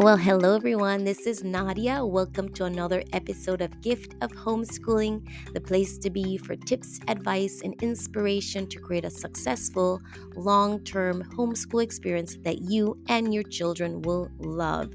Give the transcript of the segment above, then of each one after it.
Well, hello everyone. This is Nadia. Welcome to another episode of Gift of Homeschooling, the place to be for tips, advice, and inspiration to create a successful, long term homeschool experience that you and your children will love.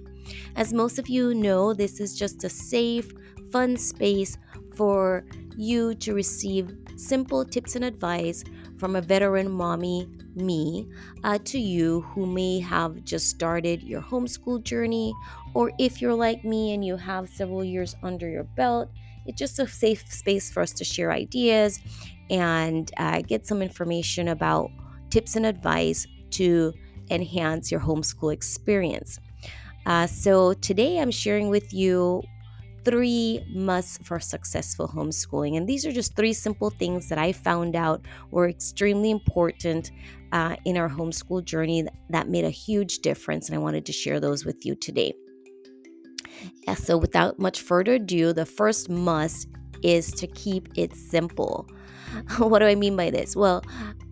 As most of you know, this is just a safe, fun space for you to receive simple tips and advice from a veteran mommy me uh, to you who may have just started your homeschool journey, or if you're like me and you have several years under your belt, it's just a safe space for us to share ideas and uh, get some information about tips and advice to enhance your homeschool experience. Uh, so, today I'm sharing with you three musts for successful homeschooling. And these are just three simple things that I found out were extremely important uh, in our homeschool journey that made a huge difference. And I wanted to share those with you today. Yeah, so without much further ado, the first must is to keep it simple. what do I mean by this? Well,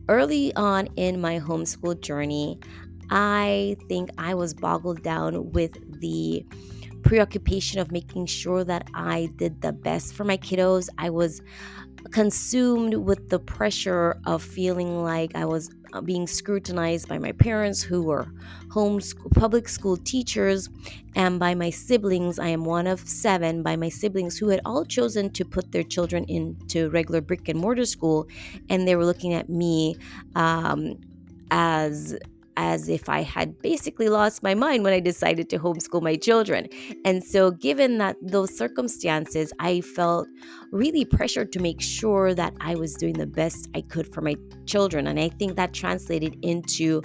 early on in my homeschool journey, I think I was boggled down with the preoccupation of making sure that I did the best for my kiddos. I was consumed with the pressure of feeling like I was uh, being scrutinized by my parents who were home school, public school teachers and by my siblings. I am one of seven by my siblings who had all chosen to put their children into regular brick and mortar school and they were looking at me um, as as if I had basically lost my mind when I decided to homeschool my children. And so, given that those circumstances, I felt really pressured to make sure that I was doing the best I could for my children. And I think that translated into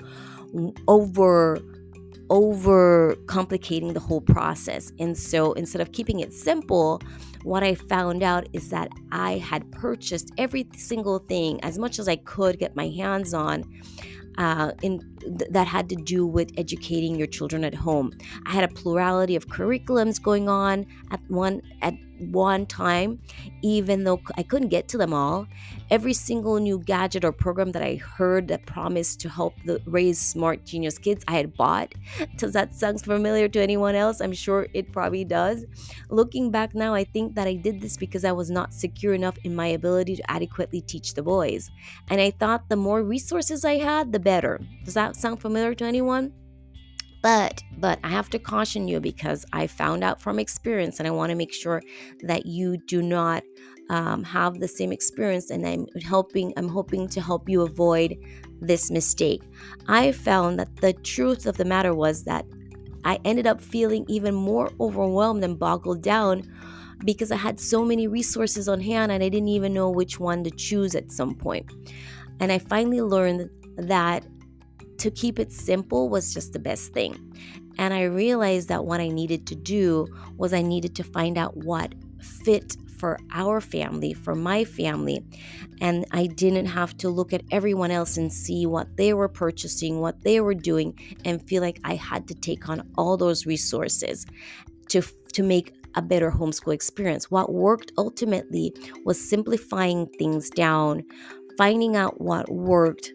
over over complicating the whole process. And so instead of keeping it simple, what I found out is that I had purchased every single thing as much as I could get my hands on uh, in th- that had to do with educating your children at home. I had a plurality of curriculums going on at one at one time, even though I couldn't get to them all. Every single new gadget or program that I heard that promised to help the, raise smart genius kids, I had bought. Does that sound familiar to anyone else? I'm sure it probably does. Looking back now, I think that I did this because I was not secure enough in my ability to adequately teach the boys. And I thought the more resources I had, the better. Does that sound familiar to anyone? But but I have to caution you because I found out from experience, and I want to make sure that you do not um, have the same experience. And I'm helping. I'm hoping to help you avoid this mistake. I found that the truth of the matter was that I ended up feeling even more overwhelmed and boggled down because I had so many resources on hand and I didn't even know which one to choose at some point. And I finally learned that to keep it simple was just the best thing. And I realized that what I needed to do was I needed to find out what fit for our family, for my family. And I didn't have to look at everyone else and see what they were purchasing, what they were doing, and feel like I had to take on all those resources to, to make a better homeschool experience. What worked ultimately was simplifying things down, finding out what worked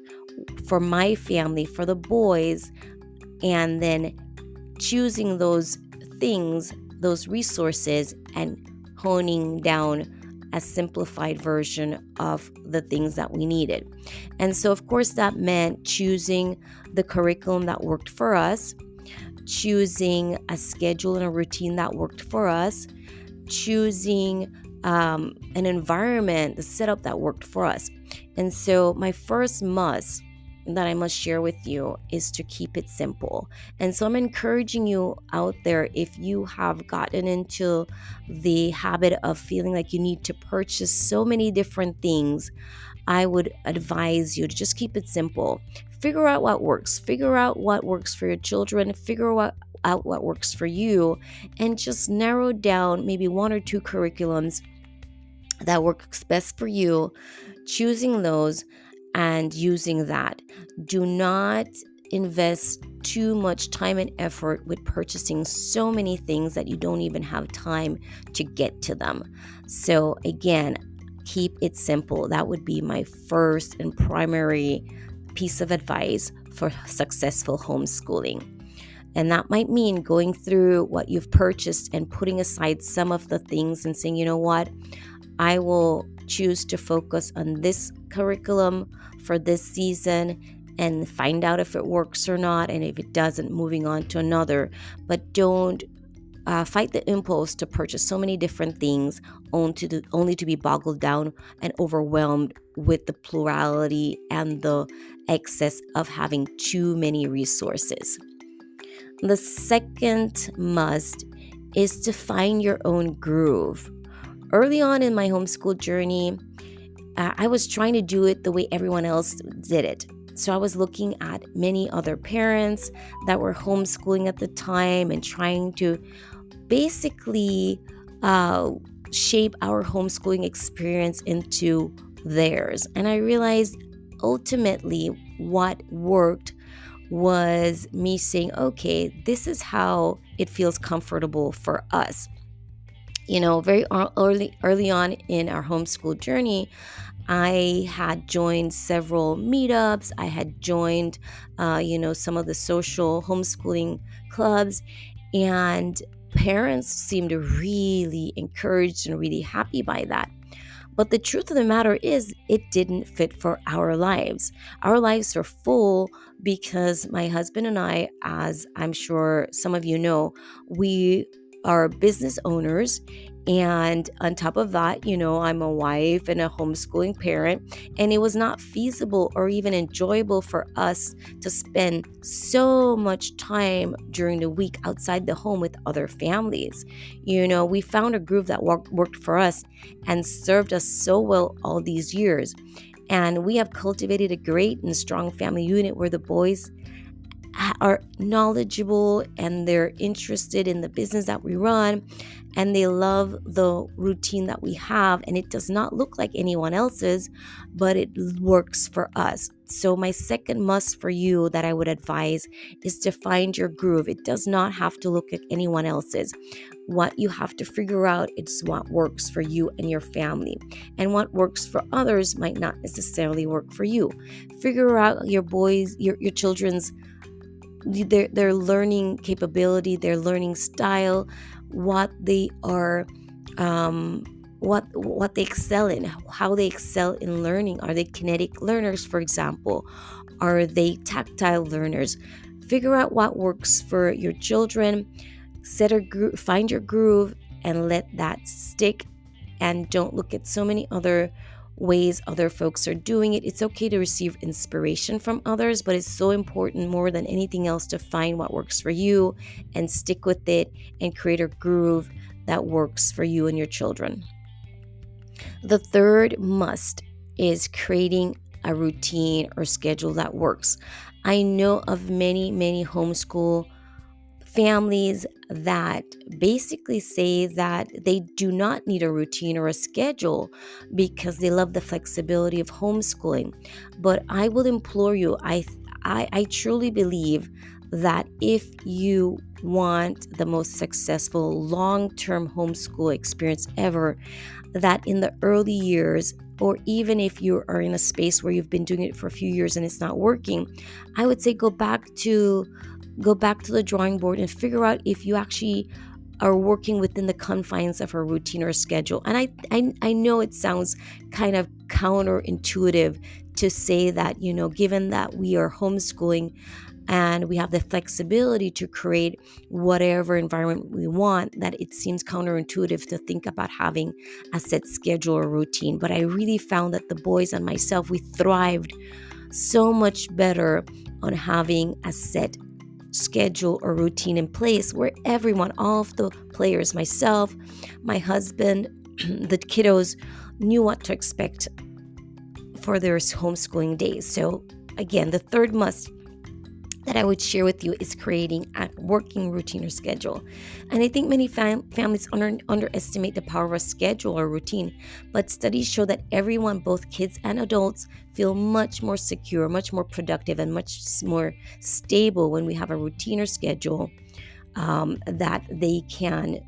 for my family, for the boys, and then choosing those things, those resources, and honing down a simplified version of the things that we needed. And so, of course, that meant choosing the curriculum that worked for us, choosing a schedule and a routine that worked for us, choosing um, an environment, the setup that worked for us. And so, my first must that I must share with you is to keep it simple. And so, I'm encouraging you out there if you have gotten into the habit of feeling like you need to purchase so many different things, I would advise you to just keep it simple. Figure out what works, figure out what works for your children, figure out out what works for you and just narrow down maybe one or two curriculums that works best for you, choosing those and using that. Do not invest too much time and effort with purchasing so many things that you don't even have time to get to them. So, again, keep it simple. That would be my first and primary piece of advice for successful homeschooling. And that might mean going through what you've purchased and putting aside some of the things and saying, you know what, I will choose to focus on this curriculum for this season and find out if it works or not. And if it doesn't, moving on to another. But don't uh, fight the impulse to purchase so many different things only to, only to be boggled down and overwhelmed with the plurality and the excess of having too many resources. The second must is to find your own groove. Early on in my homeschool journey, uh, I was trying to do it the way everyone else did it. So I was looking at many other parents that were homeschooling at the time and trying to basically uh, shape our homeschooling experience into theirs. And I realized ultimately what worked was me saying, okay, this is how it feels comfortable for us. You know, very early early on in our homeschool journey, I had joined several meetups. I had joined, uh, you know, some of the social homeschooling clubs, and parents seemed really encouraged and really happy by that. But the truth of the matter is, it didn't fit for our lives. Our lives are full because my husband and I, as I'm sure some of you know, we are business owners and on top of that, you know, I'm a wife and a homeschooling parent, and it was not feasible or even enjoyable for us to spend so much time during the week outside the home with other families. You know, we found a groove that worked, worked for us and served us so well all these years. And we have cultivated a great and strong family unit where the boys are knowledgeable and they're interested in the business that we run and they love the routine that we have and it does not look like anyone else's but it works for us. So my second must for you that i would advise is to find your groove. It does not have to look like anyone else's. What you have to figure out is what works for you and your family and what works for others might not necessarily work for you. Figure out your boys your, your children's their, their learning capability, their learning style, what they are um, what what they excel in, how they excel in learning. Are they kinetic learners, for example? Are they tactile learners? Figure out what works for your children. Set a groove, find your groove, and let that stick. And don't look at so many other ways other folks are doing it. It's okay to receive inspiration from others, but it's so important more than anything else to find what works for you and stick with it and create a groove that works for you and your children. The third must is creating a routine or schedule that works. I know of many, many homeschool families that basically say that they do not need a routine or a schedule because they love the flexibility of homeschooling. But I will implore you, I, I, I truly believe that if you want the most successful long term homeschool experience ever, that in the early years, or even if you are in a space where you've been doing it for a few years and it's not working, I would say go back to go back to the drawing board and figure out if you actually are working within the confines of her routine or schedule. And I, I, I know it sounds kind of counterintuitive to say that, you know, given that we are homeschooling and we have the flexibility to create whatever environment we want, that it seems counterintuitive to think about having a set schedule or routine. But I really found that the boys and myself, we thrived so much better on having a set schedule or routine in place where everyone, all of the players, myself, my husband, the kiddos, knew what to expect for their homeschooling days. So, again, the third must that I would share with you is creating a working routine or schedule. And I think many fam- families under- underestimate the power of a schedule or routine, but studies show that everyone, both kids and adults, feel much more secure, much more productive, and much more stable when we have a routine or schedule um, that they can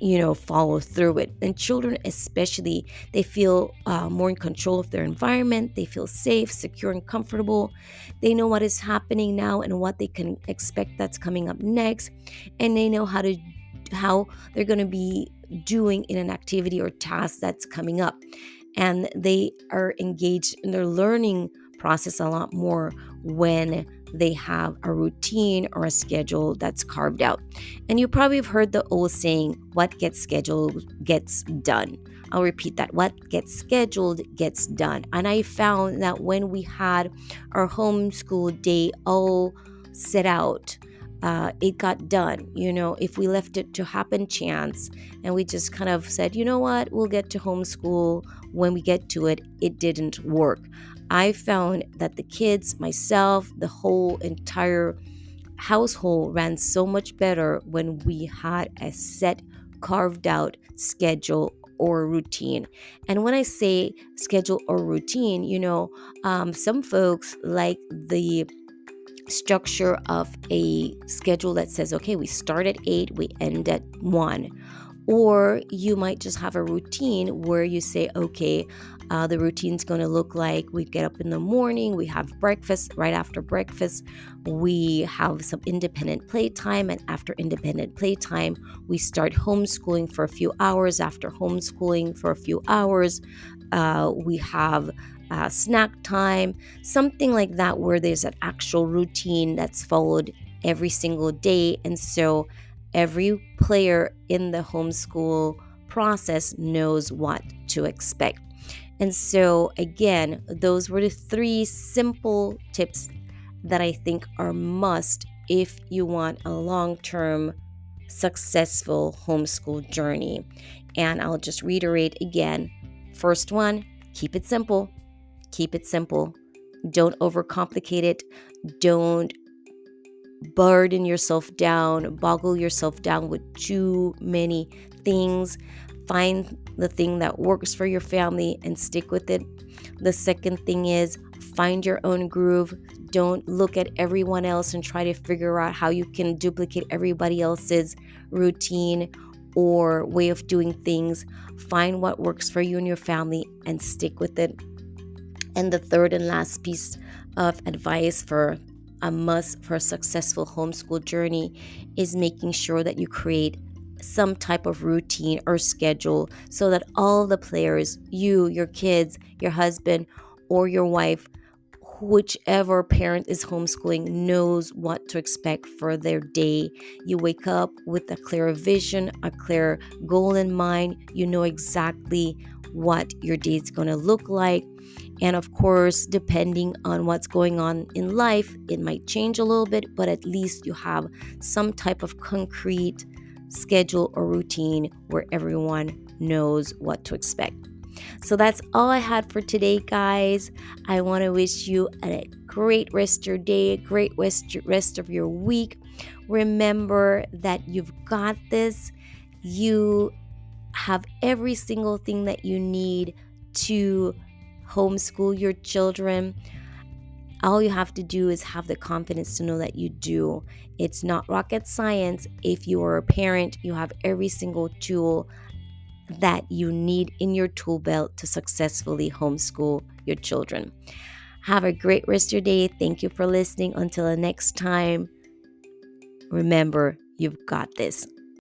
you know follow through it. And children especially they feel uh, more in control of their environment. They feel safe secure and comfortable. They know what is happening now and what they can expect that's coming up next. And they know how to how they're going to be doing in an activity or task that's coming up. And they are engaged in their learning process a lot more when they have a routine or a schedule that's carved out. And you probably have heard the old saying, what gets scheduled gets done. I'll repeat that. What gets scheduled gets done. And I found that when we had our homeschool day all set out, uh, it got done. You know, if we left it to happen chance and we just kind of said, you know what, we'll get to homeschool when we get to it, it didn't work. I found that the kids, myself, the whole entire household ran so much better when we had a set, carved out schedule or routine. And when I say schedule or routine, you know, um, some folks like the structure of a schedule that says, okay, we start at eight, we end at one. Or you might just have a routine where you say, okay, uh, the routine's going to look like we get up in the morning, we have breakfast. Right after breakfast, we have some independent playtime. And after independent playtime, we start homeschooling for a few hours. After homeschooling for a few hours, uh, we have uh, snack time, something like that, where there's an actual routine that's followed every single day. And so every player in the homeschool process knows what to expect. And so, again, those were the three simple tips that I think are must if you want a long term successful homeschool journey. And I'll just reiterate again first one, keep it simple. Keep it simple. Don't overcomplicate it. Don't burden yourself down, boggle yourself down with too many things. Find the thing that works for your family and stick with it. The second thing is find your own groove. Don't look at everyone else and try to figure out how you can duplicate everybody else's routine or way of doing things. Find what works for you and your family and stick with it. And the third and last piece of advice for a must for a successful homeschool journey is making sure that you create some type of routine or schedule so that all the players, you, your kids, your husband, or your wife, whichever parent is homeschooling knows what to expect for their day. You wake up with a clear vision, a clear goal in mind. You know exactly what your day is going to look like. And of course, depending on what's going on in life, it might change a little bit, but at least you have some type of concrete schedule or routine where everyone knows what to expect. So that's all I had for today, guys. I want to wish you a great rest of your day, a great rest, rest of your week. Remember that you've got this. You have every single thing that you need to homeschool your children. All you have to do is have the confidence to know that you do. It's not rocket science. If you are a parent, you have every single tool that you need in your tool belt to successfully homeschool your children. Have a great rest of your day. Thank you for listening. Until the next time, remember, you've got this.